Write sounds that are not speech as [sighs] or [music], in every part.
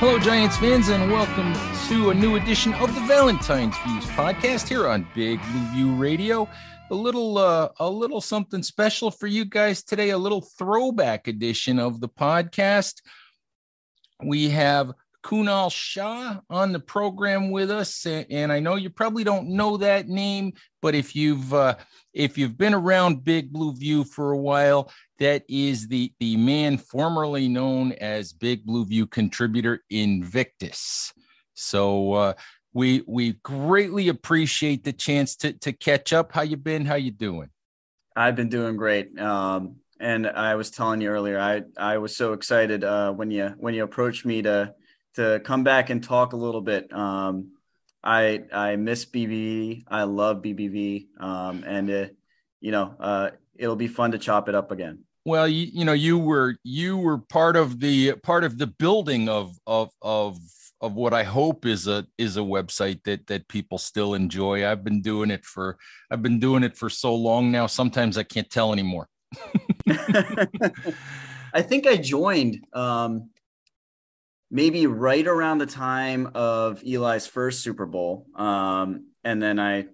Hello, Giants fans, and welcome to a new edition of the Valentine's Views podcast here on Big Blue View Radio. A little, uh, a little something special for you guys today. A little throwback edition of the podcast. We have Kunal Shah on the program with us, and I know you probably don't know that name, but if you've uh, if you've been around Big Blue View for a while, that is the the man formerly known as Big Blue View contributor Invictus. So uh, we we greatly appreciate the chance to to catch up. How you been? How you doing? I've been doing great. Um, and I was telling you earlier, I I was so excited uh, when you when you approached me to to come back and talk a little bit. Um, I I miss BBV. I love BBV, um, and you know uh, it'll be fun to chop it up again. Well, you, you know you were you were part of the part of the building of of of of what I hope is a is a website that that people still enjoy. I've been doing it for I've been doing it for so long now. Sometimes I can't tell anymore. [laughs] [laughs] I think I joined um, maybe right around the time of Eli's first Super Bowl. Um, and then I,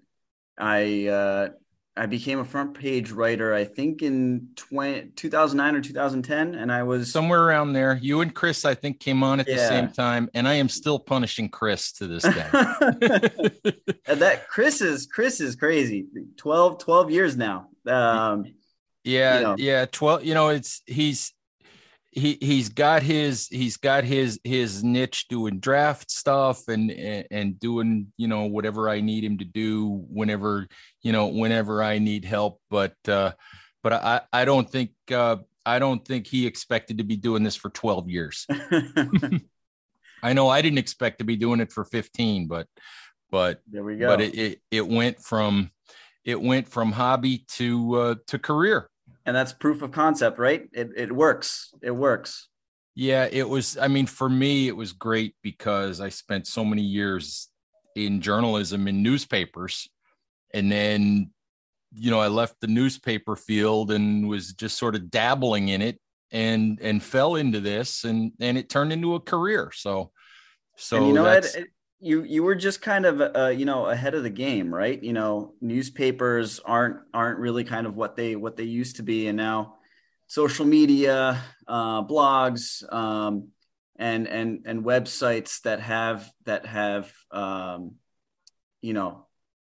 I, uh, I became a front page writer, I think in 20, 2009 or 2010. And I was somewhere around there. You and Chris, I think, came on at yeah. the same time. And I am still punishing Chris to this day. [laughs] and that Chris is, Chris is crazy. 12, 12 years now. Um, yeah. You know. Yeah. 12, you know, it's, he's, he he's got his he's got his his niche doing draft stuff and, and and doing you know whatever I need him to do whenever you know whenever I need help but uh but I I don't think uh I don't think he expected to be doing this for 12 years. [laughs] I know I didn't expect to be doing it for 15 but but there we go. But it it, it went from it went from hobby to uh to career and that's proof of concept, right? It it works. It works. Yeah, it was. I mean, for me, it was great because I spent so many years in journalism in newspapers, and then you know I left the newspaper field and was just sort of dabbling in it and and fell into this and and it turned into a career. So so and you know what? you you were just kind of uh, you know ahead of the game right you know newspapers aren't aren't really kind of what they what they used to be and now social media uh, blogs um, and and and websites that have that have um, you know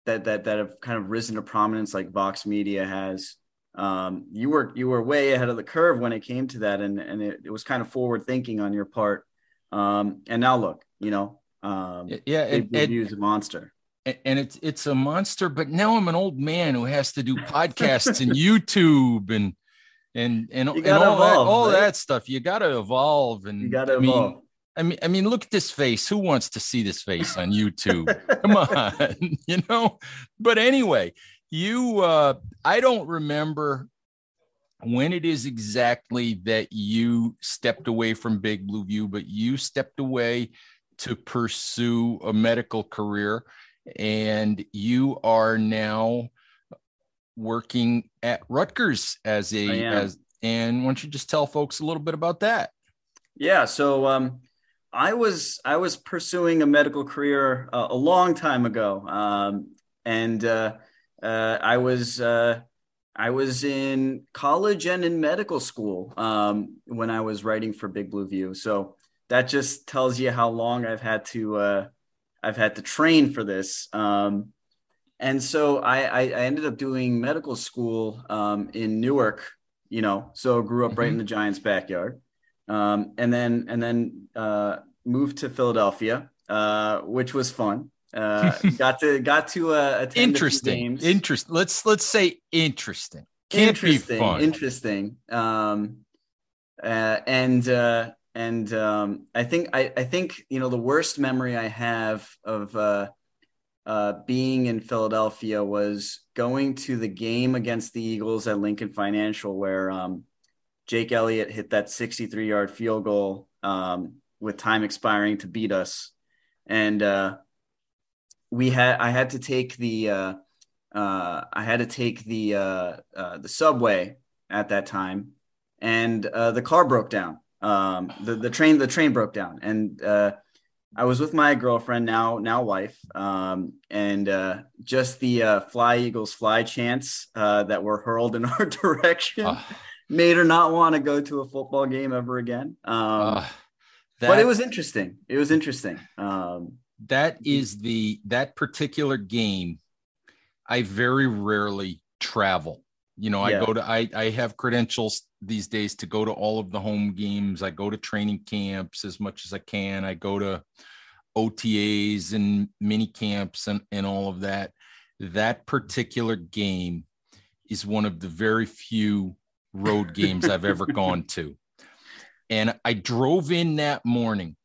that that that have kind of risen to prominence like vox media has um, you were you were way ahead of the curve when it came to that and and it, it was kind of forward thinking on your part um, and now look you know um, yeah, and use a monster. And it's it's a monster, but now I'm an old man who has to do podcasts and YouTube and and and, and all, evolve, that, all right? that stuff. You got to evolve, and you got to evolve. Mean, I mean, I mean, look at this face. Who wants to see this face on YouTube? [laughs] Come on, [laughs] you know. But anyway, you, uh, I don't remember when it is exactly that you stepped away from Big Blue View, but you stepped away to pursue a medical career and you are now working at Rutgers as a as and why don't you just tell folks a little bit about that? Yeah, so um, I was I was pursuing a medical career uh, a long time ago, um, and uh, uh, I was uh, I was in college and in medical school um, when I was writing for Big Blue View. So that just tells you how long I've had to uh, I've had to train for this. Um, and so I, I, I ended up doing medical school um, in Newark, you know, so grew up mm-hmm. right in mm-hmm. the Giants' backyard, um, and then and then uh, moved to Philadelphia, uh, which was fun. Uh, [laughs] got to got to uh, attend interesting. Interesting. Let's let's say interesting. Can't interesting. Interesting. Um, uh, and uh, and um, I think I, I think you know the worst memory I have of uh, uh, being in Philadelphia was going to the game against the Eagles at Lincoln Financial, where um, Jake Elliott hit that 63 yard field goal um, with time expiring to beat us, and uh, we had I had to take the uh, uh, I had to take the uh, uh, the subway at that time, and uh, the car broke down. Um, the the train the train broke down, and uh, I was with my girlfriend now now wife, um, and uh, just the uh, fly eagles fly chants uh, that were hurled in [laughs] our direction uh, made her not want to go to a football game ever again. Um, that, but it was interesting. It was interesting. Um, that is the that particular game. I very rarely travel. You know, yeah. I go to I I have credentials these days to go to all of the home games. I go to training camps as much as I can. I go to OTAs and mini camps and, and all of that. That particular game is one of the very few road games I've ever gone to. [laughs] And I drove in that morning.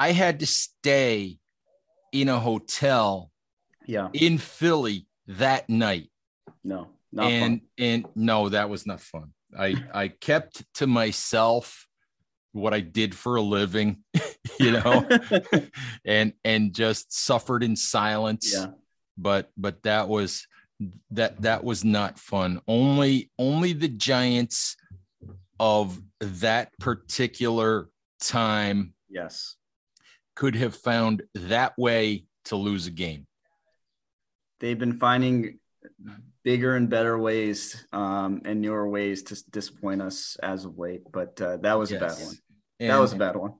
I had to stay in a hotel yeah. in Philly that night. No, and fun. and no, that was not fun. I I kept to myself what I did for a living, [laughs] you know, [laughs] and and just suffered in silence. Yeah. But but that was that that was not fun. Only only the Giants of that particular time yes could have found that way to lose a game. They've been finding bigger and better ways um, and newer ways to disappoint us as of late. But uh, that was yes. a bad one. And, that was a bad one.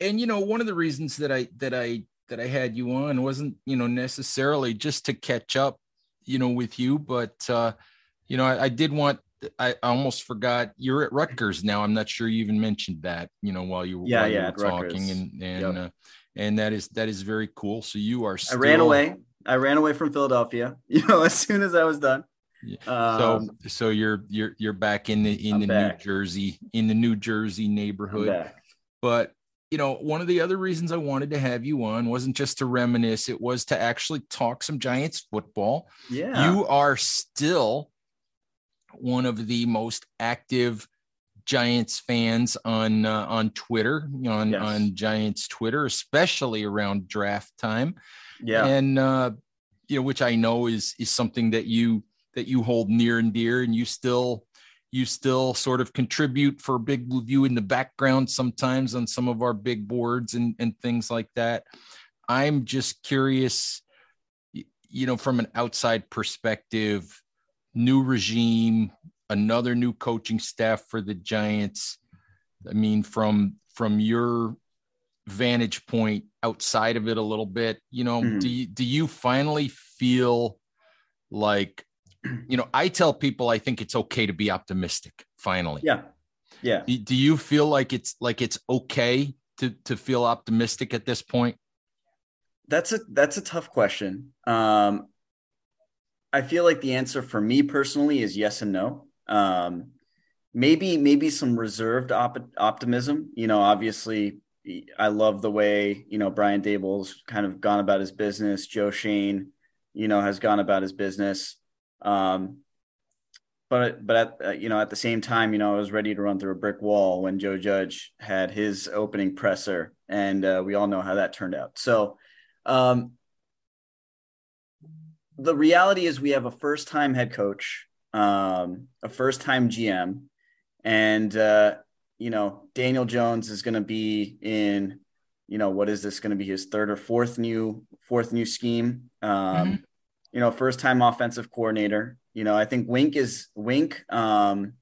And you know, one of the reasons that I that I that I had you on wasn't you know necessarily just to catch up, you know, with you, but uh, you know, I, I did want. I almost forgot you're at Rutgers now. I'm not sure you even mentioned that, you know, while you, yeah, while yeah, you were talking, and and yep. uh, and that is that is very cool. So you are. Still, I ran away. I ran away from Philadelphia. [laughs] You know, as soon as I was done. Yeah. Um, so so you're you're you're back in the in I'm the back. New Jersey in the New Jersey neighborhood. But you know, one of the other reasons I wanted to have you on wasn't just to reminisce, it was to actually talk some Giants football. Yeah. You are still one of the most active Giants fans on uh, on Twitter, on yes. on Giants Twitter, especially around draft time. Yeah, and uh, you know, which I know is is something that you that you hold near and dear, and you still you still sort of contribute for Big Blue View in the background sometimes on some of our big boards and and things like that. I'm just curious, you know, from an outside perspective, new regime, another new coaching staff for the Giants. I mean, from from your vantage point outside of it a little bit, you know, mm-hmm. do you, do you finally feel like, you know, I tell people I think it's okay to be optimistic. Finally, yeah, yeah. Do, do you feel like it's like it's okay to to feel optimistic at this point? That's a that's a tough question. Um, I feel like the answer for me personally is yes and no. Um, maybe maybe some reserved op- optimism. You know, obviously, I love the way you know Brian Daboll's kind of gone about his business. Joe Schoen, you know, has gone about his business. Um, but but at uh, you know at the same time, you know, I was ready to run through a brick wall when Joe Judge had his opening presser, and uh, we all know how that turned out. So. Um, the reality is we have a first time head coach um, a first time GM, and uh, you know Daniel Jones is going to be in you know what is this going to be his third or fourth new fourth new scheme. Um, mm-hmm. You know, first time offensive coordinator. You know, I think Wink is Wink. Um,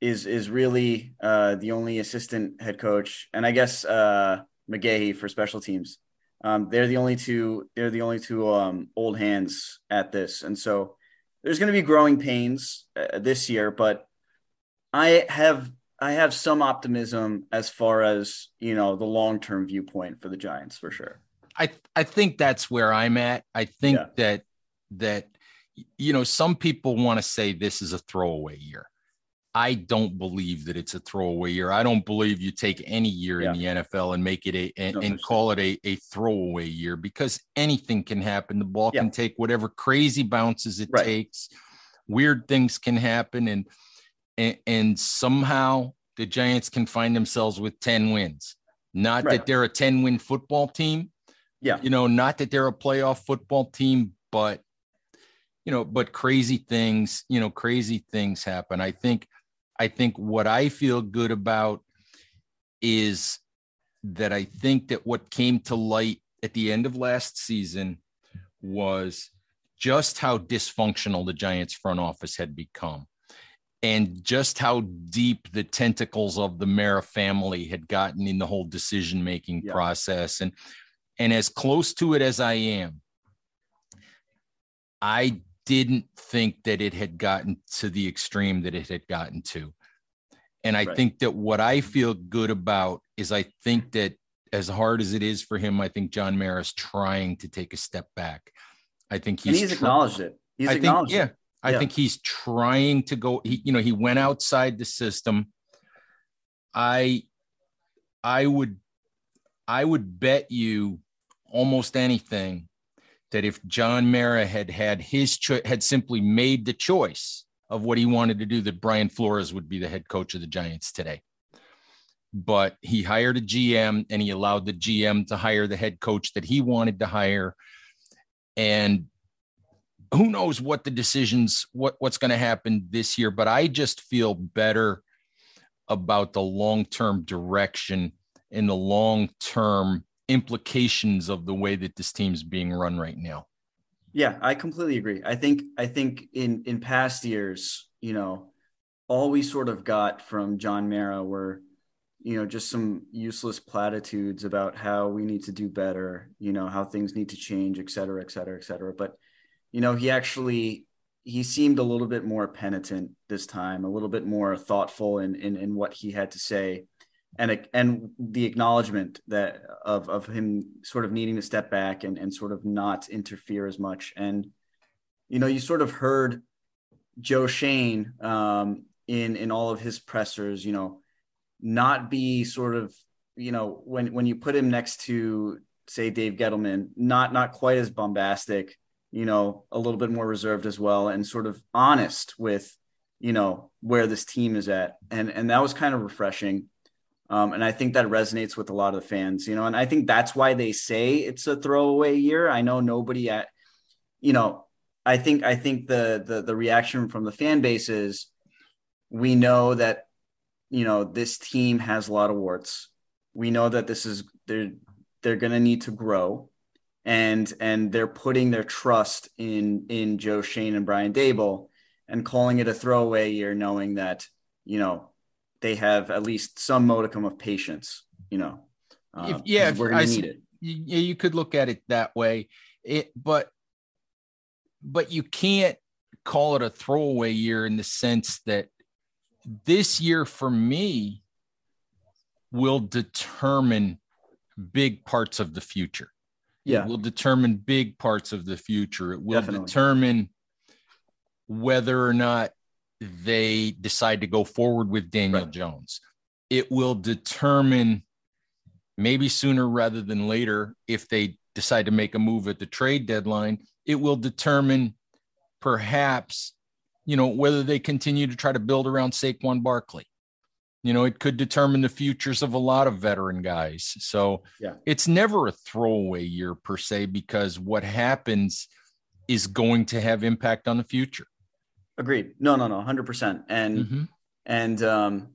is is really uh, the only assistant head coach, and I guess uh, McGaughey for special teams. Um, they're the only two. They're the only two um, old hands at this, and so there's going to be growing pains uh, this year. But I have I have some optimism as far as you know the long term viewpoint for the Giants for sure. I I think that's where I'm at. I think yeah. that that you know some people want to say this is a throwaway year. I don't believe that it's a throwaway year. I don't believe you take any year yeah. in the NFL and make it a and, and call it a, a throwaway year because anything can happen. The ball yeah. can take whatever crazy bounces it right. takes. Weird things can happen and, and and somehow the Giants can find themselves with 10 wins. Not right. that they're a 10 win football team. Yeah. You know, not that they're a playoff football team, but you know, but crazy things, you know, crazy things happen. I think I think what I feel good about is that I think that what came to light at the end of last season was just how dysfunctional the Giants front office had become and just how deep the tentacles of the Mara family had gotten in the whole decision making yeah. process and and as close to it as I am I didn't think that it had gotten to the extreme that it had gotten to. And I right. think that what I mm-hmm. feel good about is I think that as hard as it is for him, I think John Mara is trying to take a step back. I think he's, he's acknowledged it. He's I acknowledged think, it. Yeah, I think he's trying to go. He, you know, he went outside the system. I, I would, I would bet you almost anything that if John Mara had had his cho- had simply made the choice of what he wanted to do, that Brian Flores would be the head coach of the Giants today. But he hired a GM and he allowed the GM to hire the head coach that he wanted to hire. And who knows what the decisions, what, what's going to happen this year. But I just feel better about the long term direction and the long term implications of the way that this team's being run right now. Yeah, I completely agree. I think I think in in past years, you know, all we sort of got from John Mara were, you know, just some useless platitudes about how we need to do better, you know, how things need to change, et cetera, et cetera, et cetera. But, you know, he actually he seemed a little bit more penitent this time, a little bit more thoughtful in in, in what he had to say and and the acknowledgement that of of him sort of needing to step back and and sort of not interfere as much. And you know you sort of heard Joe Schoen um, in in all of his pressers you know not be sort of you know when when you put him next to say Dave Gettleman not not quite as bombastic you know a little bit more reserved as well and sort of honest with you know where this team is at. And and that was kind of refreshing um, and I think that resonates with a lot of the fans, you know, and I think that's why they say it's a throwaway year. I know nobody at, you know, I think I think the the the reaction from the fan base is we know that you know this team has a lot of warts. We know that this is they're they're going to need to grow, and and they're putting their trust in in Joe Schoen and Brian Daboll and calling it a throwaway year, knowing that you know they have at least some modicum of patience, you know. Uh, if, yeah, we're going to need it. Yeah, you could look at it that way. It, but, but you can't call it a throwaway year in the sense that this year for me will determine big parts of the future. Yeah. It will determine big parts of the future. It will Definitely. determine whether or not they decide to go forward with Daniel right. Jones. It will determine maybe sooner rather than later if they decide to make a move at the trade deadline. It will determine perhaps, you know, whether they continue to try to build around Saquon Barkley. You know, it could determine the futures of a lot of veteran guys. So yeah. it's never a throwaway year per se, because what happens is going to have impact on the future. Agreed. No, no, no, hundred percent. And mm-hmm. and um,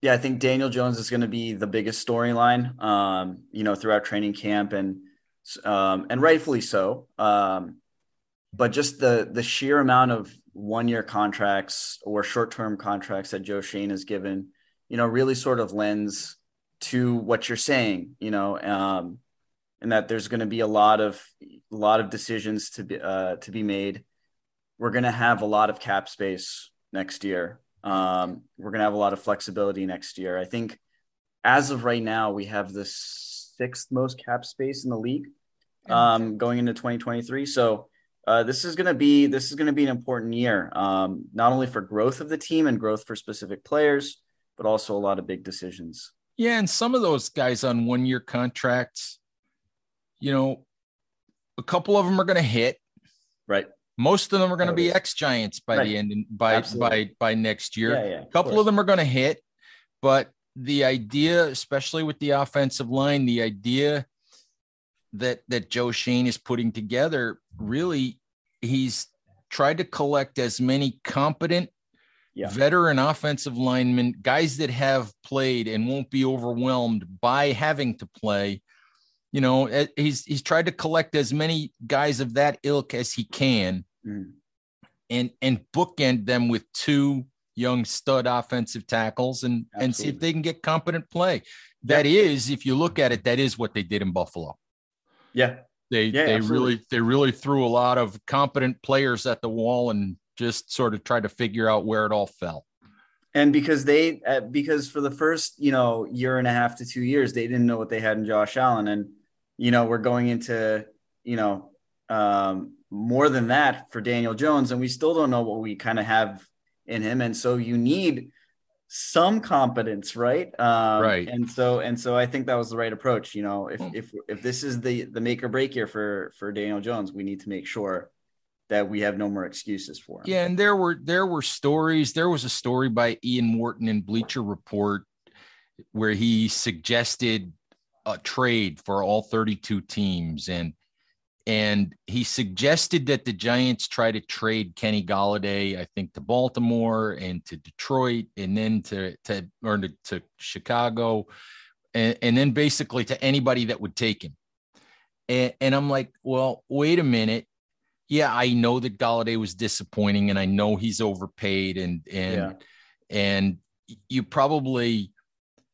yeah, I think Daniel Jones is going to be the biggest storyline. Um, you know, throughout training camp and um, and rightfully so. Um, but just the the sheer amount of one year contracts or short term contracts that Joe Schoen has given, you know, really sort of lends to what you're saying, you know, um, and that there's going to be a lot of a lot of decisions to be uh, to be made. We're going to have a lot of cap space next year. Um, we're going to have a lot of flexibility next year. I think as of right now, we have the sixth most cap space in the league um, going into 2023. So uh, this is going to be this is going to be an important year, um, not only for growth of the team and growth for specific players, but also a lot of big decisions. Yeah, and some of those guys on one year contracts, you know, a couple of them are going to hit. Right. Most of them are going to be ex Giants by right. the end by Absolutely. by by next year. Yeah, yeah, a couple of, of them are going to hit, but the idea, especially with the offensive line, the idea that that Joe Schoen is putting together, really, he's tried to collect as many competent yeah. veteran offensive linemen, guys that have played and won't be overwhelmed by having to play. You know, eh, he's he's tried to collect as many guys of that ilk as he can, mm. and and bookend them with two young stud offensive tackles and Absolutely. and see if they can get competent play. That yeah. is, if you look at it, that is what they did in Buffalo. Yeah. They yeah, they absolutely. really they really threw a lot of competent players at the wall and just sort of tried to figure out where it all fell. And because they uh, because for the first, you know, year and a half to 2 years they didn't know what they had in Josh Allen and you know, we're going into, you know, um, more than that for Daniel Jones and we still don't know what we kind of have in him and so you need some competence, right? Um, right. And so and so I think that was the right approach. You know, if if if this is the the make or break here for for Daniel Jones, we need to make sure that we have no more excuses for him. Yeah, and there were there were stories. There was a story by Ian Wharton in Bleacher Report where he suggested a trade for all 32 teams and and he suggested that the Giants try to trade Kenny Golladay, I think, to Baltimore and to Detroit, and then to to or to, to Chicago, and, and, then basically to anybody that would take him. And, and I'm like, well, wait a minute. Yeah, I know that Golladay was disappointing, and I know he's overpaid, and and yeah. and you probably.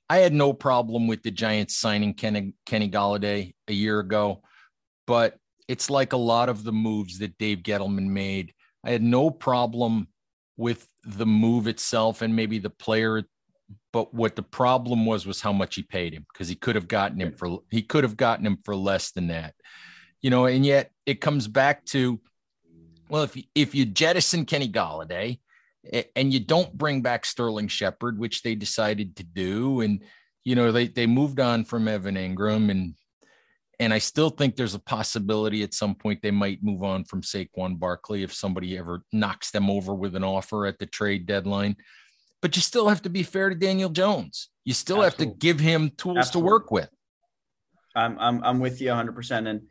I had no problem with the Giants signing Kenny Kenny Golladay a year ago, but it's like a lot of the moves that Dave Gettleman made. I had no problem with the move itself and maybe the player, but what the problem was was how much he paid him because he could have gotten him for he could have gotten him for less than that, you know. And yet it comes back to, well, if you, if you jettison Kenny Golladay and you don't bring back Sterling Shepard, which they decided to do, and you know they they moved on from Evan Engram and and I still think there's a possibility at some point they might move on from Saquon Barkley if somebody ever knocks them over with an offer at the trade deadline. But you still have to be fair to Daniel Jones. You still Absolutely. have to give him tools Absolutely. to work with. I'm, I'm I'm with you 100. percent And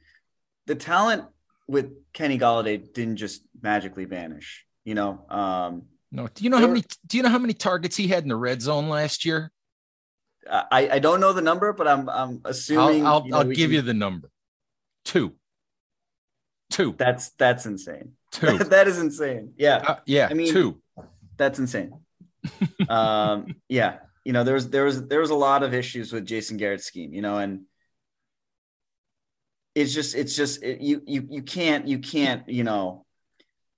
the talent with Kenny Golladay didn't just magically vanish. You know. Um, no. Do you know how many? Do you know how many targets he had in the red zone last year? I, I don't know the number, but I'm I'm assuming. I'll I'll, you know, I'll give can... you the number. Two. Two. That's that's insane. Two. [laughs] that is insane. Yeah. Uh, yeah. I mean, two. That's insane. [laughs] um. Yeah. You know, there was there was there was a lot of issues with Jason Garrett's scheme. You know, and it's just it's just it, you you you can't you can't you know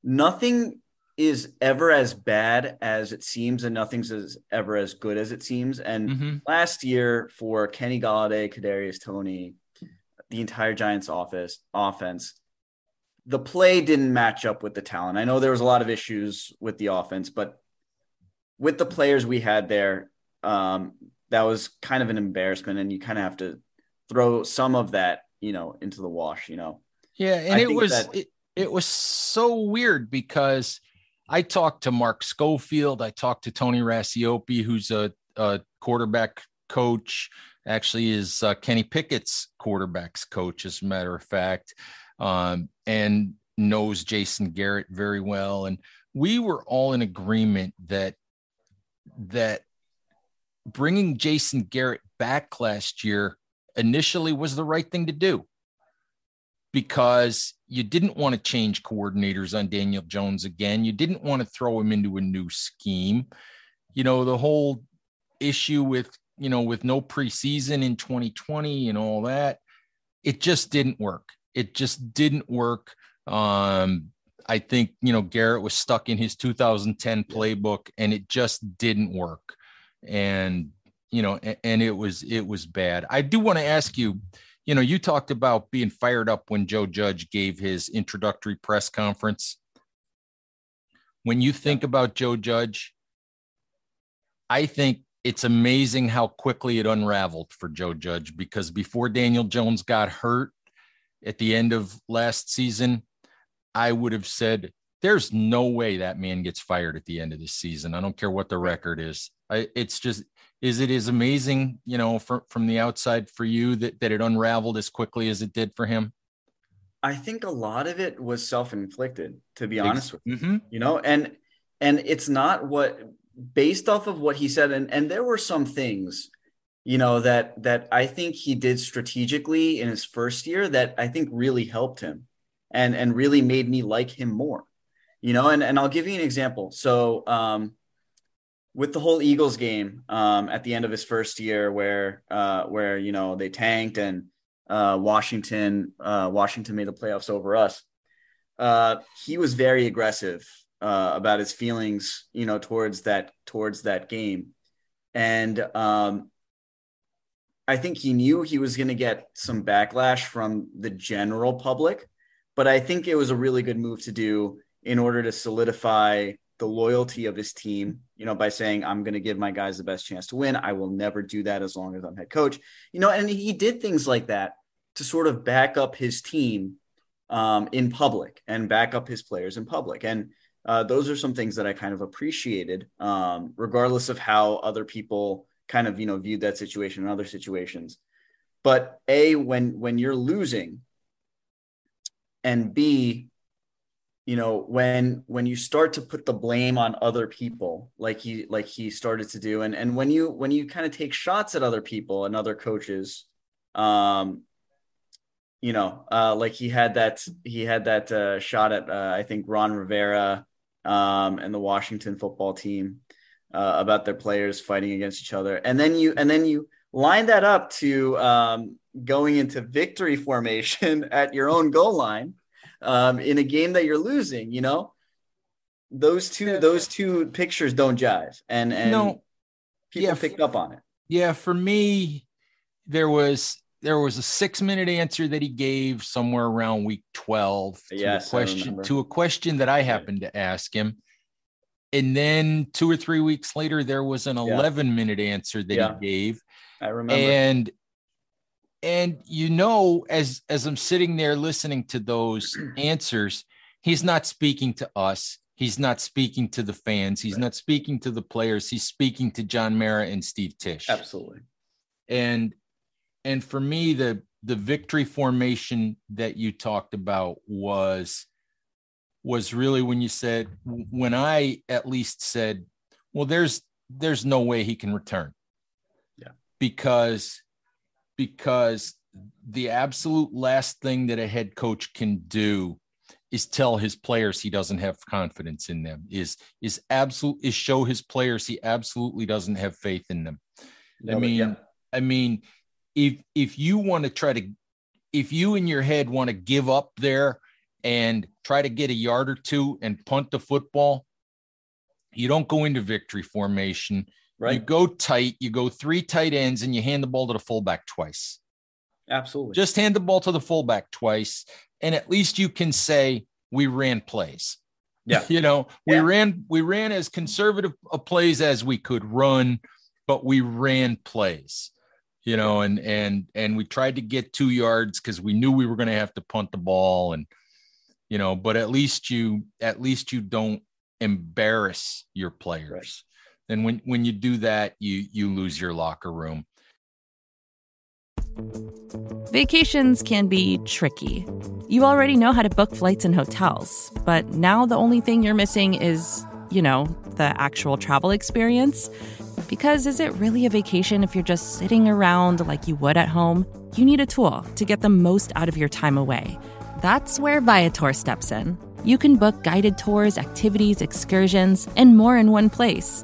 nothing is ever as bad as it seems, and nothing's as ever as good as it seems. And mm-hmm. last year for Kenny Golladay, Kadarius Toney, the entire Giants office offense, the play didn't match up with the talent. I know there was a lot of issues with the offense, but with the players we had there, um, that was kind of an embarrassment, and you kind of have to throw some of that, you know, into the wash. You know. Yeah, and I it was that- it, it was so weird because I talked to Mark Schofield. I talked to Tony Racioppi, who's a, a quarterback coach, actually is uh, Kenny Pickett's quarterbacks coach, as a matter of fact, um, and knows Jason Garrett very well. And we were all in agreement that that bringing Jason Garrett back last year initially was the right thing to do because you didn't want to change coordinators on Daniel Jones again. You didn't want to throw him into a new scheme. You know, the whole issue with, you know, with no preseason in 2020 and all that, it just didn't work. It just didn't work. Um, I think, you know, Garrett was stuck in his 2010 playbook and it just didn't work. And, you know, and, and it was, it was bad. I do want to ask you, you know, you talked about being fired up when Joe Judge gave his introductory press conference. When you think about Joe Judge, I think it's amazing how quickly it unraveled for Joe Judge because before Daniel Jones got hurt at the end of last season, I would have said, there's no way that man gets fired at the end of the season. I don't care what the record is. I, it's just is it is amazing, you know, from from the outside for you that that it unraveled as quickly as it did for him? I think a lot of it was self-inflicted, to be honest with you. Mm-hmm. You know, and and it's not what based off of what he said, and and there were some things, you know, that that I think he did strategically in his first year that I think really helped him and and really made me like him more. You know, and and I'll give you an example. So um with the whole Eagles game um, at the end of his first year, where uh, where you know they tanked and uh, Washington uh, Washington made the playoffs over us. Uh, he was very aggressive uh, about his feelings, you know, towards that towards that game, and um, I think he knew he was going to get some backlash from the general public, but I think it was a really good move to do in order to solidify the loyalty of his team, you know, by saying, I'm going to give my guys the best chance to win. I will never do that as long as I'm head coach, you know, and he did things like that to sort of back up his team um, in public and back up his players in public. And uh, those are some things that I kind of appreciated, um, regardless of how other people kind of, you know, viewed that situation in other situations. But A, when, when you're losing, and B, you know when when you start to put the blame on other people like he like he started to do and and when you when you kind of take shots at other people and other coaches um you know uh like he had that he had that uh shot at uh, i think ron rivera um and the washington football team uh, about their players fighting against each other. And then you and then you line that up to um going into victory formation [laughs] at your own goal line um, in a game that you're losing. You know, those two those two pictures don't jive, and and no, people yeah, picked up on it. Yeah, for me, there was there was a six minute answer that he gave somewhere around week 12 to yes, a question to a question that I happened to ask him. And then two or three weeks later, there was an 11 yeah. minute answer that yeah. he gave. I remember. And and you know as as i'm sitting there listening to those [clears throat] answers he's not speaking to us. He's not speaking to the fans. He's right. not speaking to the players. He's speaking to john mara and steve tisch. Absolutely. And and for me the the victory formation that you talked about was was really when you said when i at least said well there's there's no way he can return. Yeah. Because because the absolute last thing that a head coach can do is tell his players he doesn't have confidence in them is is absolute is show his players he absolutely doesn't have faith in them i mean yeah. i mean if if you want to try to if you in your head want to give up there and try to get a yard or two and punt the football you don't go into victory formation Right. You go tight, you go three tight ends, and you hand the ball to the fullback twice. Absolutely. Just hand the ball to the fullback twice, and at least you can say we ran plays. Yeah. [laughs] you know, we yeah. ran we ran as conservative a plays as we could run, but we ran plays. You know, and and and we tried to get two yards because we knew we were going to have to punt the ball, and you know, but at least you at least you don't embarrass your players. Right and when when you do that you you lose your locker room. Vacations can be tricky. You already know how to book flights and hotels but now the only thing you're missing is you know the actual travel experience. Because is it really a vacation if you're just sitting around like you would at home? You need a tool to get the most out of your time away. That's where Viator steps in. You can book guided tours, activities, excursions, and more in one place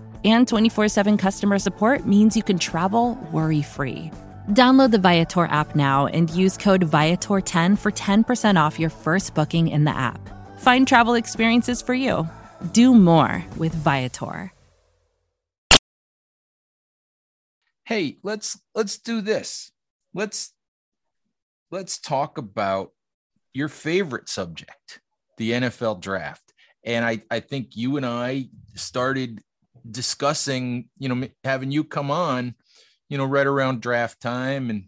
and 24 7 customer support means you can travel worry free. Download the Viator app now and use code Viator10 for 10% off your first booking in the app. Find travel experiences for you. Do more with Viator. Hey, let's let's do this. Let's let's talk about your favorite subject, the NFL draft. And I, I think you and I started discussing, you know, having you come on, you know, right around draft time and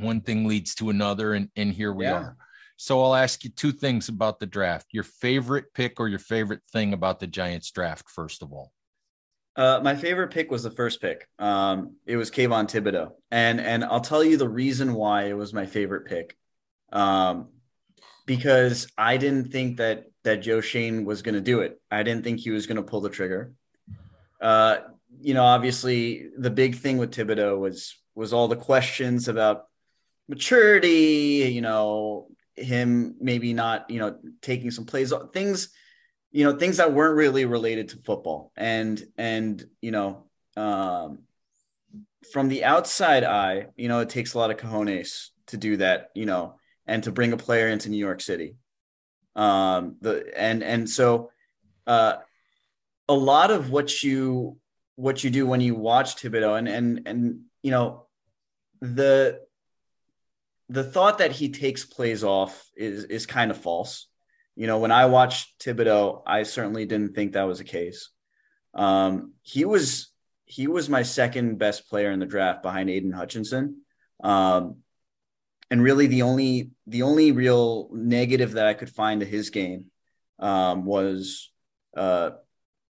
one thing leads to another. And, and here we yeah. are. So I'll ask you two things about the draft your favorite pick or your favorite thing about the Giants draft, first of all. Uh, my favorite pick was the first pick. Um, it was Kayvon Thibodeaux, and and I'll tell you the reason why it was my favorite pick. Um, because I didn't think that that Joe Schoen was going to do it. I didn't think he was going to pull the trigger. Uh, you know, obviously the big thing with Thibodeaux was was all the questions about maturity, you know, him maybe not, you know, taking some plays, things, you know, things that weren't really related to football. And and you know, um, from the outside eye, you know, it takes a lot of cojones to do that, you know, and to bring a player into New York City. Um, the and and so uh a lot of what you what you do when you watch Thibodeaux and and and you know the the thought that he takes plays off is is kind of false. You know, when I watched Thibodeaux, I certainly didn't think that was the case. Um, he was he was my second best player in the draft behind Aidan Hutchinson. Um, and really the only the only real negative that I could find to his game um, was uh,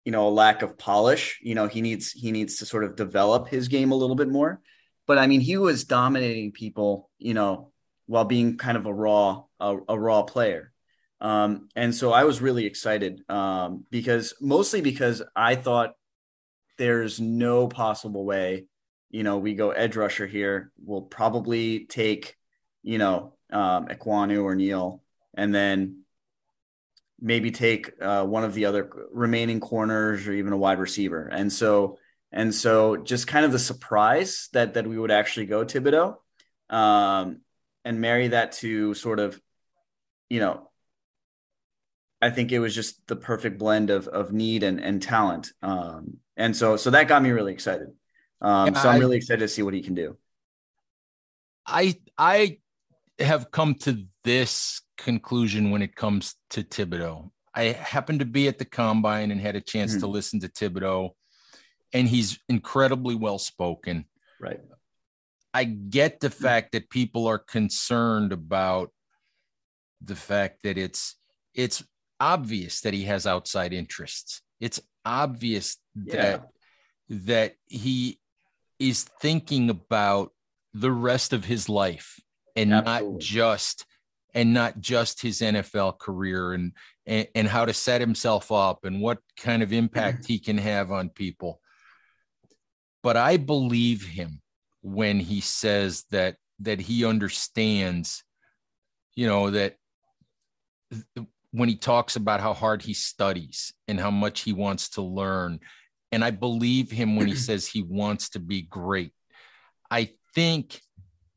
you know a lack of polish you know he needs he needs to sort of develop his game a little bit more. But i mean he was dominating people you know while being kind of a raw a, a raw player. Um, and so i was really excited um, because mostly because i thought there's no possible way you know we go edge rusher here we'll probably take you know um Ekwonu or Neal and then maybe take uh, one of the other remaining corners or even a wide receiver. And so and so just kind of the surprise that that we would actually go Thibodeaux um, and marry that to sort of you know I think it was just the perfect blend of of need and and talent. Um, and so so that got me really excited. Um, so I'm really excited to see what he can do. I I have come to this conclusion when it comes to Thibodeaux. I happened to be at the combine and had a chance mm-hmm. to listen to Thibodeaux, and he's incredibly well spoken. Right. I get the mm-hmm. fact that people are concerned about the fact that it's it's obvious that he has outside interests. It's obvious yeah. that that he is thinking about the rest of his life and Absolutely. not just and not just his NFL career and, and, and how to set himself up and what kind of impact mm-hmm. he can have on people. But I believe him when he says that that he understands, you know, that when he talks about how hard he studies and how much he wants to learn. And I believe him when he [clears throat] says he wants to be great. I think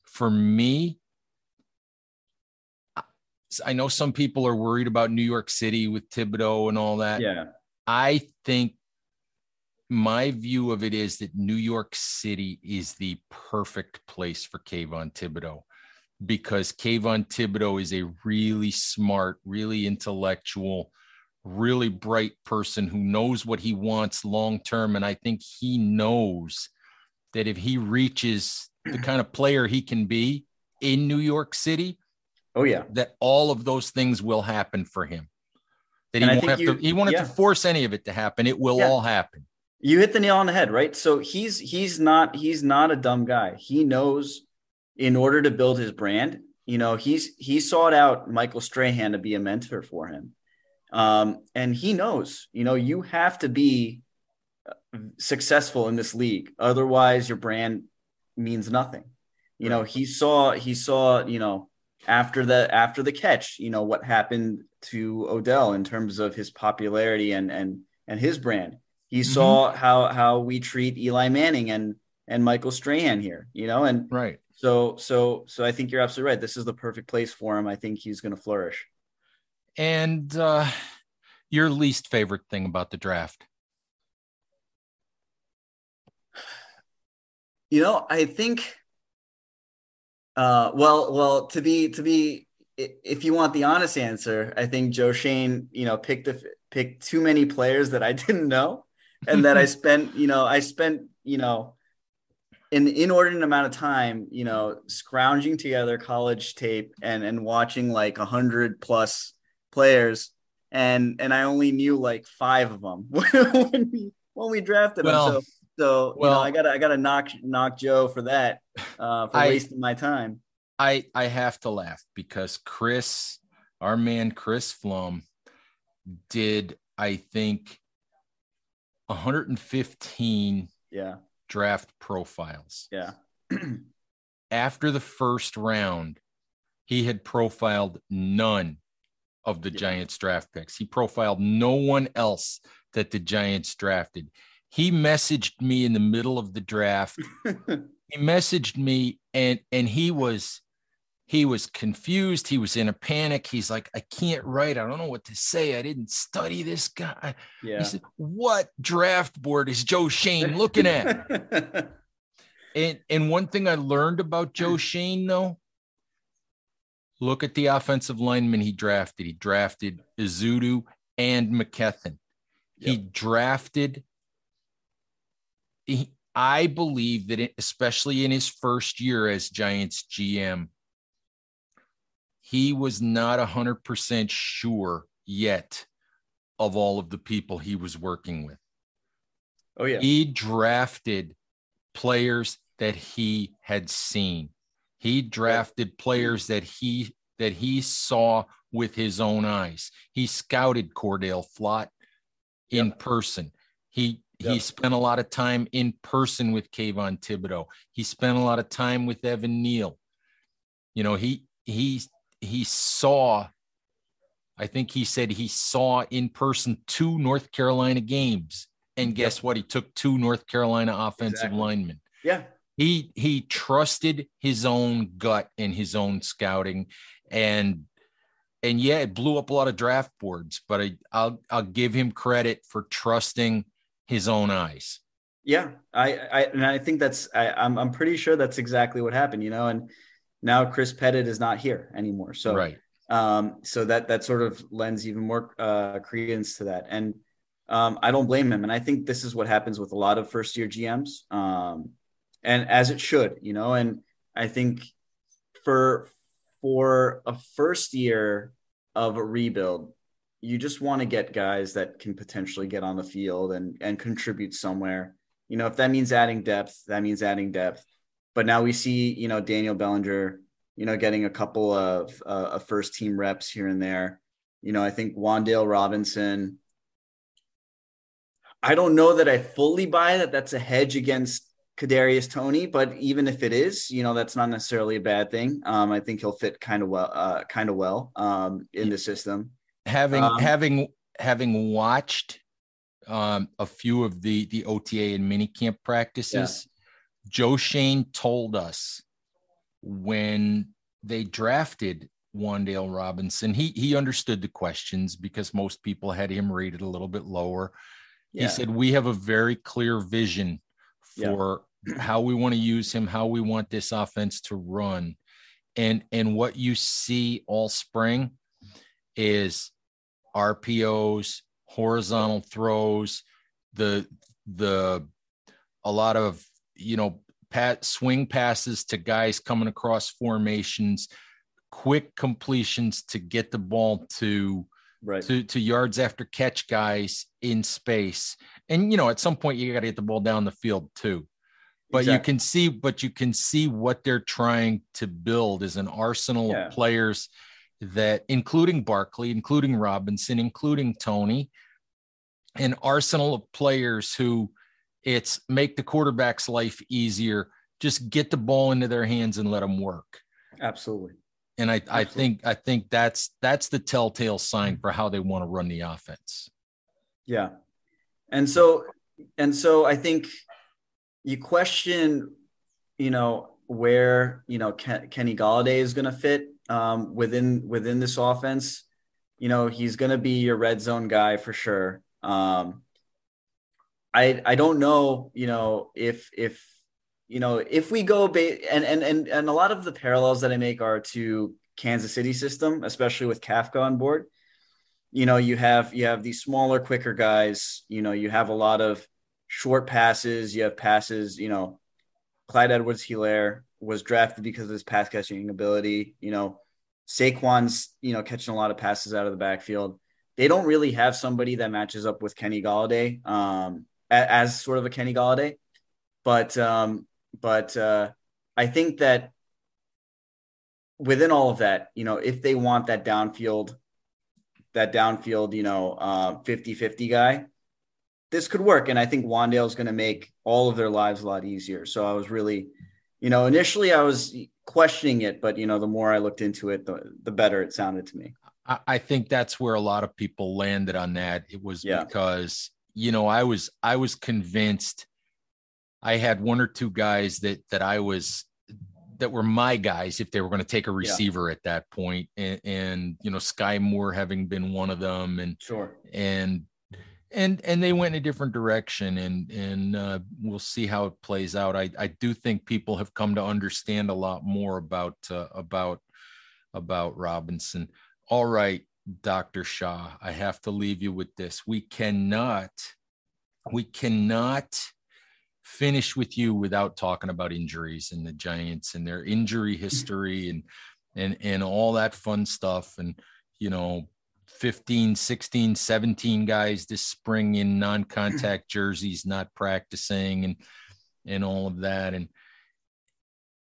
for me, I know some people are worried about New York City with Thibodeaux and all that. Yeah. I think my view of it is that New York City is the perfect place for Kayvon Thibodeaux because Kayvon Thibodeaux is a really smart, really intellectual, really bright person who knows what he wants long term. And I think he knows that if he reaches the kind of player he can be in New York City, Oh yeah. That all of those things will happen for him. that he won't have you, to he won't yeah. have to force any of it to happen. It will yeah. all happen. You hit the nail on the head, right? So he's he's not he's not a dumb guy. He knows in order to build his brand, you know, he's he sought out Michael Strahan to be a mentor for him. Um, and he knows, you know, you have to be successful in this league. Otherwise, your brand means nothing. You know, he saw he saw, you know, after the after the catch, you know, what happened to Odell in terms of his popularity and and and his brand. He mm-hmm. saw how how we treat Eli Manning and and Michael Strahan here, you know, and right. So so so I think you're absolutely right. This is the perfect place for him. I think he's going to flourish. And uh your least favorite thing about the draft? You know, I think uh well well to be to be if you want the honest answer, I think Joe Schoen, you know, picked the picked too many players that I [laughs] didn't know, and that I spent, you know, I spent, you know, an inordinate amount of time, you know, scrounging together college tape and and watching like a hundred plus players, and and I only knew like five of them [laughs] when we when we drafted well, them. So so well, you know, I gotta I gotta knock knock Joe for that uh, for I, wasting my time. I I have to laugh because Chris, our man Chris Flum, did I think 115 yeah draft profiles. Yeah. [clears throat] After the first round, he had profiled none of the yeah. Giants draft picks. He profiled no one else that the Giants drafted. He messaged me in the middle of the draft. [laughs] he messaged me and and he was he was confused. He was in a panic. He's like, I can't write. I don't know what to say. I didn't study this guy. Yeah. He said, What draft board is Joe Schoen looking at? [laughs] and and one thing I learned about Joe [clears throat] Schoen though, look at the offensive lineman he drafted. He drafted Ezeudu and McKethan. Yep. He drafted. He, I believe that, it, especially in his first year as Giants GM, he was not 100% sure yet of all of the people he was working with. Oh, yeah. He drafted players that he had seen. He drafted players that he that he saw with his own eyes. He scouted Cor'Dale Flott in person. He yep. he spent a lot of time in person with Kayvon Thibodeaux. He spent a lot of time with Evan Neal. You know, he he he saw I think he said he saw in person two North Carolina games. And guess yep. what? He took two North Carolina offensive exactly. linemen. Yeah. He he trusted his own gut and his own scouting. And and yeah, it blew up a lot of draft boards, but I, I'll I'll give him credit for trusting his own eyes. Yeah, I, I and I think that's I, I'm I'm pretty sure that's exactly what happened, you know. And now Chris Pettit is not here anymore. So right. Um, so that that sort of lends even more uh, credence to that. And um, I don't blame him. And I think this is what happens with a lot of first year GMs. Um, and as it should, you know, and I think for for a first year of a rebuild, you just want to get guys that can potentially get on the field and and contribute somewhere. You know, if that means adding depth, that means adding depth. But now we see, you know, Daniel Bellinger, you know, getting a couple of, uh, first team reps here and there. You know, I think Wan'Dale Robinson. I don't know that I fully buy that. That's a hedge against Kadarius Toney, but even if it is, you know, that's not necessarily a bad thing. Um, I think he'll fit kind of well, uh, kind of well um, in the system. Having um, having having watched um, a few of the the OTA and mini camp practices, Joe Schoen told us when they drafted Wan'Dale Robinson, he he understood the questions because most people had him rated a little bit lower. Yeah. He said, We have a very clear vision for yeah. how we want to use him, how we want this offense to run. And and what you see all spring is RPOs, horizontal throws, the the a lot of you know, pat swing passes to guys coming across formations, quick completions to get the ball to right. to, to yards after catch guys in space. And, you know, at some point you got to get the ball down the field too. But exactly. you can see, but you can see what they're trying to build is an arsenal yeah. of players that, including Barkley, including Robinson, including Toney, an arsenal of players who it's make the quarterback's life easier. Just get the ball into their hands and let them work. Absolutely. And I, Absolutely. I think I think that's that's the telltale sign for how they want to run the offense. Yeah. And so and so I think you question, you know, where you know Ken, Kenny Golladay is going to fit um, within within this offense. You know, he's going to be your red zone guy for sure. Um, I I don't know, you know, if if you know if we go ba- and and and and a lot of the parallels that I make are to Kansas City system, especially with Kafka on board. You know, you have you have these smaller, quicker guys. You know, you have a lot of short passes. You have passes. You know, Clyde Edwards-Helaire was drafted because of his pass catching ability. You know, Saquon's you know catching a lot of passes out of the backfield they don't really have somebody that matches up with Kenny Golladay um, as, as, sort of a Kenny Golladay. But um, but uh, I think that within all of that, you know, if they want that downfield, that downfield, you know, uh, 50-50 guy, this could work. And I think Wan'Dale is going to make all of their lives a lot easier. So I was really, you know, initially I was questioning it, but you know, the more I looked into it, the, the better it sounded to me. I think that's where a lot of people landed on that. It was yeah. because you know I was I was convinced I had one or two guys that that I was that were my guys if they were going to take a receiver yeah. at that point, and, and, you know Skyy Moore having been one of them, and sure, and and and they went in a different direction, and and uh, we'll see how it plays out. I I do think people have come to understand a lot more about uh, about about Robinson all right, Dr. Shah, I have to leave you with this. We cannot, we cannot finish with you without talking about injuries and the Giants and their injury history and and and all that fun stuff and you know 15 16 17 guys this spring in non-contact [clears throat] jerseys not practicing and and all of that and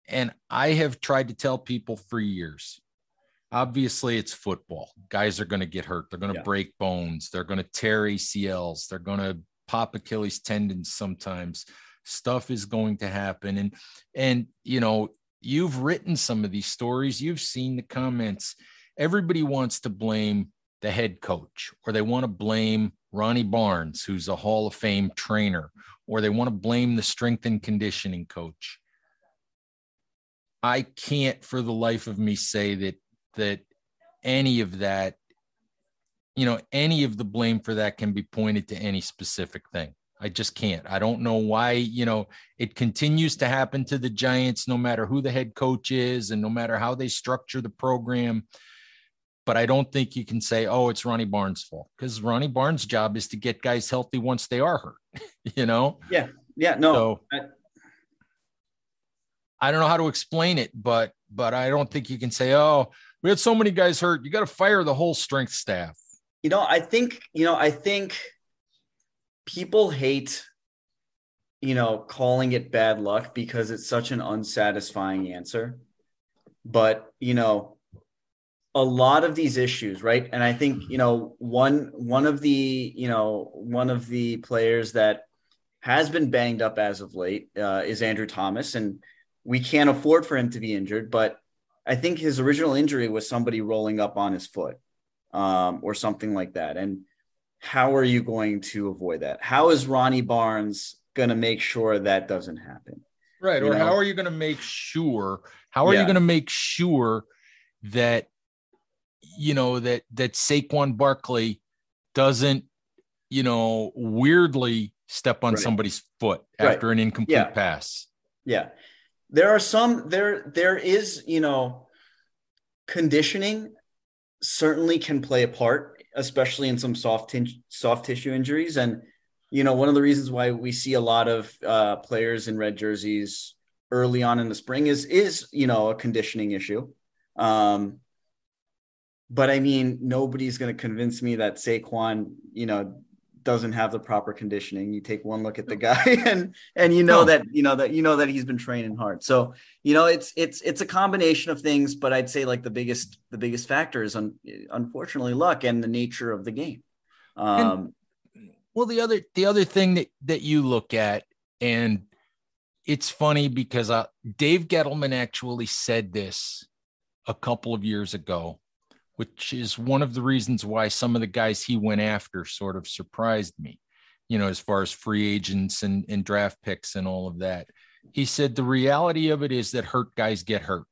and I have tried to tell people for years obviously it's football. Guys are going to get hurt. They're going to yeah. break bones. They're going to tear ACLs. They're going to pop Achilles tendons sometimes. Stuff is going to happen. And, and, you know, you've written some of these stories, you've seen the comments. Everybody wants to blame the head coach, or they want to blame Ronnie Barnes, who's a Hall of Fame trainer, or they want to blame the strength and conditioning coach. I can't for the life of me say that that any of that, you know, any of the blame for that can be pointed to any specific thing. I just can't. I don't know why, you know, it continues to happen to the Giants no matter who the head coach is and no matter how they structure the program. But I don't think you can say, oh, it's Ronnie Barnes' fault because Ronnie Barnes' job is to get guys healthy once they are hurt, [laughs] you know? Yeah. Yeah. No. So, I, I don't know how to explain it, but but I don't think you can say, oh, we had so many guys hurt. You got to fire the whole strength staff. You know, I think, you know, I think people hate, you know, calling it bad luck because it's such an unsatisfying answer. But, you know, a lot of these issues, right? And I think, you know, one one of the, you know, one of the players that has been banged up as of late uh, is Andrew Thomas and we can't afford for him to be injured, but I think his original injury was somebody rolling up on his foot um, or something like that. And how are you going to avoid that? How is Ronnie Barnes going to make sure that doesn't happen? Right. You or know? how are you going to make sure? How are yeah. you going to make sure that you know that that Saquon Barkley doesn't you know weirdly step on right. somebody's foot after right. an incomplete yeah. pass? Yeah there are some there there is you know conditioning certainly can play a part especially in some soft t- soft tissue injuries and you know one of the reasons why we see a lot of uh, players in red jerseys early on in the spring is is you know a conditioning issue um but I mean, nobody's going to convince me that Saquon, you know, doesn't have the proper conditioning. You take one look at the guy [laughs] and and you know no. that you know that you know that he's been training hard. So, you know, it's it's it's a combination of things, but I'd say like the biggest the biggest factor is un, unfortunately luck and the nature of the game. Um and, well, the other the other thing that that you look at and it's funny because uh, Dave Gettleman actually said this a couple of years ago which is one of the reasons why some of the guys he went after sort of surprised me, you know, as far as free agents and, and draft picks and all of that. He said the reality of it is that hurt guys get hurt.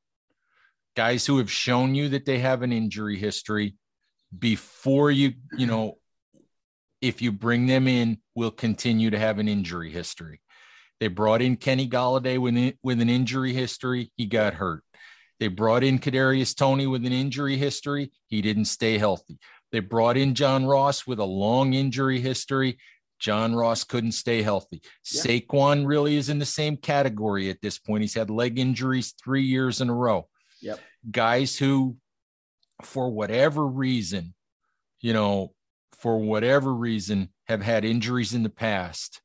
Guys who have shown you that they have an injury history before you, you know, if you bring them in, will continue to have an injury history. They brought in Kenny Golladay with, with an injury history. He got hurt. They brought in Kadarius Toney with an injury history. He didn't stay healthy. They brought in John Ross with a long injury history. John Ross couldn't stay healthy. Yeah. Saquon really is in the same category at this point. He's had leg injuries three years in a row. Yep. Guys who, for whatever reason, you know, for whatever reason, have had injuries in the past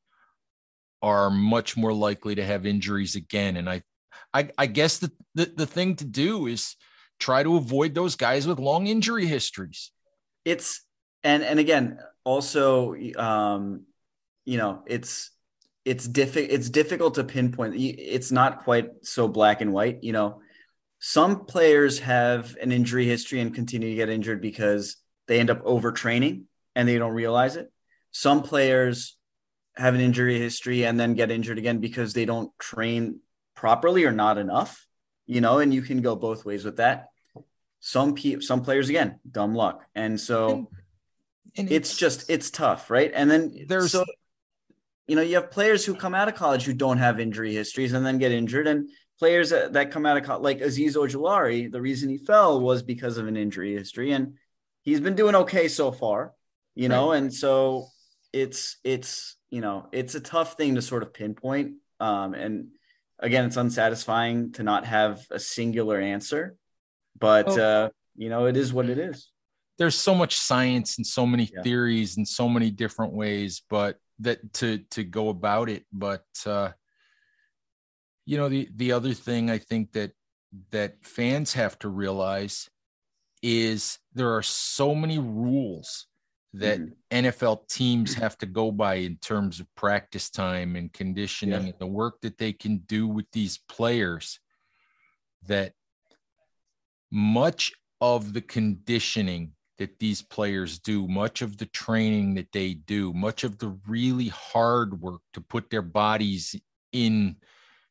are much more likely to have injuries again. And I I, I guess the, the, the thing to do is try to avoid those guys with long injury histories. It's and and again also um you know it's it's difficult it's difficult to pinpoint. It's not quite so black and white you know. Some players have an injury history and continue to get injured because they end up overtraining and they don't realize it. Some players have an injury history and then get injured again because they don't train properly or not enough, you know, and you can go both ways with that. Some people, some players again, dumb luck, and so and, and it's, it's, just it's tough, right? And then there's so you know you have players who come out of college who don't have injury histories and then get injured, and players that, that come out of college like Azeez Ojulari, the reason he fell was because of an injury history, and he's been doing okay so far, you know, right. and so it's it's you know it's a tough thing to sort of pinpoint um, and again, it's unsatisfying to not have a singular answer, but oh. uh, you know, it is what it is. There's so much science and so many yeah. theories and so many different ways, but that to to go about it. But uh, you know, the the other thing I think that that fans have to realize is there are so many rules that mm-hmm. NFL teams have to go by in terms of practice time and conditioning yeah. and the work that they can do with these players that much of the conditioning that these players do, much of the training that they do, much of the really hard work to put their bodies in,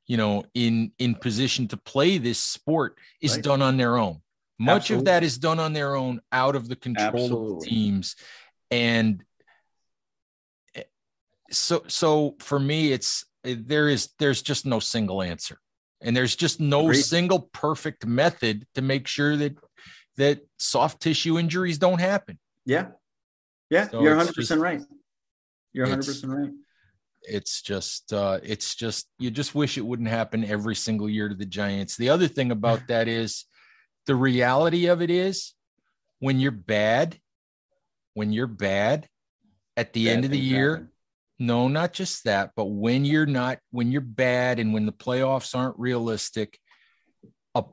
you know, in in position to play this sport is right. done on their own. Much Absolutely. of that is done on their own, out of the control Absolutely. of the teams and so so for me it's there is there's just no single answer. And there's just no Agreed. single perfect method to make sure that that soft tissue injuries don't happen. Yeah. Yeah so you're 100% just, right. You're 100% right. It's just uh it's just you just wish it wouldn't happen every single year to the giants. The other thing about [sighs] that is the reality of it is when you're bad when you're bad at the bad end of the year, happen. no, not just that, but when you're not, when you're bad and when the playoffs aren't realistic, a,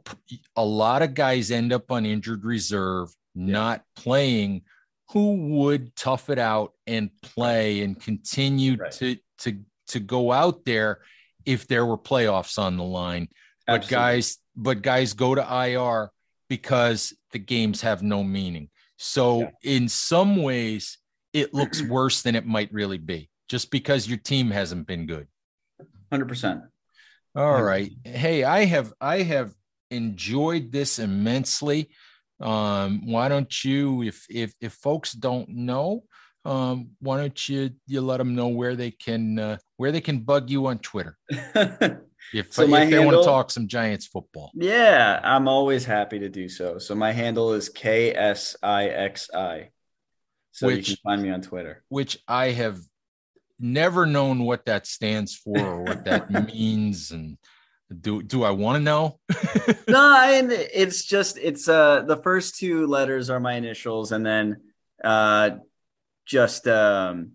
a lot of guys end up on injured reserve, yeah. not playing, who would tough it out and play and continue right. to, to, to go out there if there were playoffs on the line. Absolutely. But guys, but guys go to IR because the games have no meaning. So yeah. in some ways, it looks [clears throat] worse than it might really be, just because your team hasn't been good. Hundred percent. All right. Hey, I have I have enjoyed this immensely. Um, why don't you, if if if folks don't know, um, why don't you you let them know where they can uh, where they can bug you on Twitter? [laughs] if, so if they handle, want to talk some Giants football. Yeah, I'm always happy to do so. So my handle is KSIXI. So which, you can find me on Twitter. Which I have never known what that stands for or what that [laughs] means. And Do do I want to know? [laughs] no, and it's just it's uh the first two letters are my initials, and then uh just um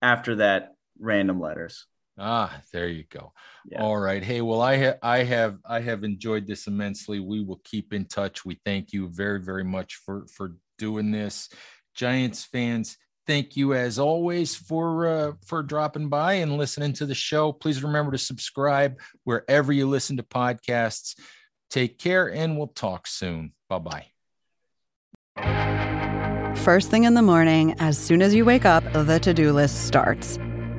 after that random letters. Ah, there you go. Yeah. All right. Hey, well, I have I have I have enjoyed this immensely. We will keep in touch. We thank you very very much for for doing this. Giants fans, thank you as always for uh, for dropping by and listening to the show. Please remember to subscribe wherever you listen to podcasts. Take care, and we'll talk soon. Bye bye. First thing in the morning, as soon as you wake up, the to do list starts.